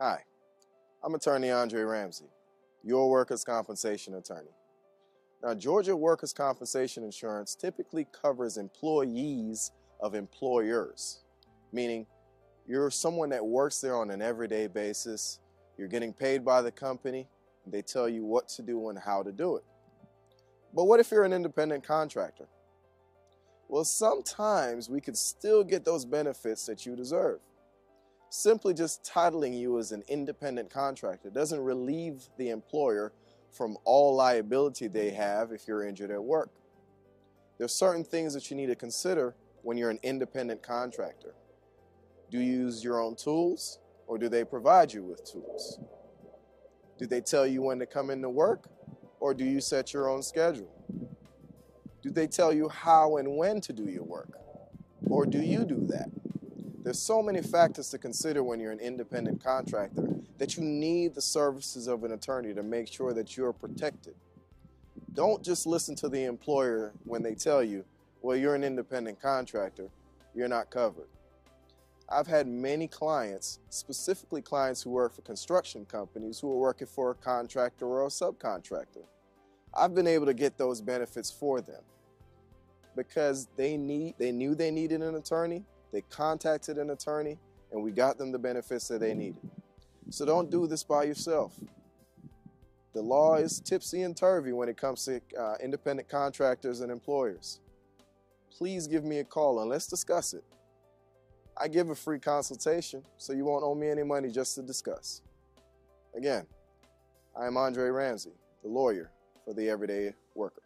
Hi, I'm attorney Andre Ramsay, your workers' compensation attorney. Now, Georgia workers' compensation insurance typically covers employees of employers, meaning you're someone that works there on an everyday basis, you're getting paid by the company, and they tell you what to do and how to do it. But what if you're an independent contractor? Well, sometimes we can still get those benefits that you deserve. Simply just titling you as an independent contractor doesn't relieve the employer from all liability they mm. have if you're injured at work. There's certain things that you need to consider when you're an independent contractor. Do you use your own tools or do they provide you with tools? Do they tell you when to come into work or do you set your own schedule? Do they tell you how and when to do your work or do you do that? There's so many factors to consider when you're an independent contractor that you need the services of an attorney to make sure that you're protected. Don't just listen to the employer when they tell you, well, you're an independent contractor, you're not covered. I've had many clients, specifically clients who work for construction companies who are working for a contractor or a subcontractor. I've been able to get those benefits for them because they need they knew they needed an attorney they contacted an attorney and we got them the benefits that they needed. So don't do this by yourself. The law is tipsy and turvy when it comes to uh, independent contractors and employers. Please give me a call and let's discuss it. I give a free consultation, so you won't owe me any money just to discuss. Again, I am Andre Ramsay, the lawyer for the everyday worker.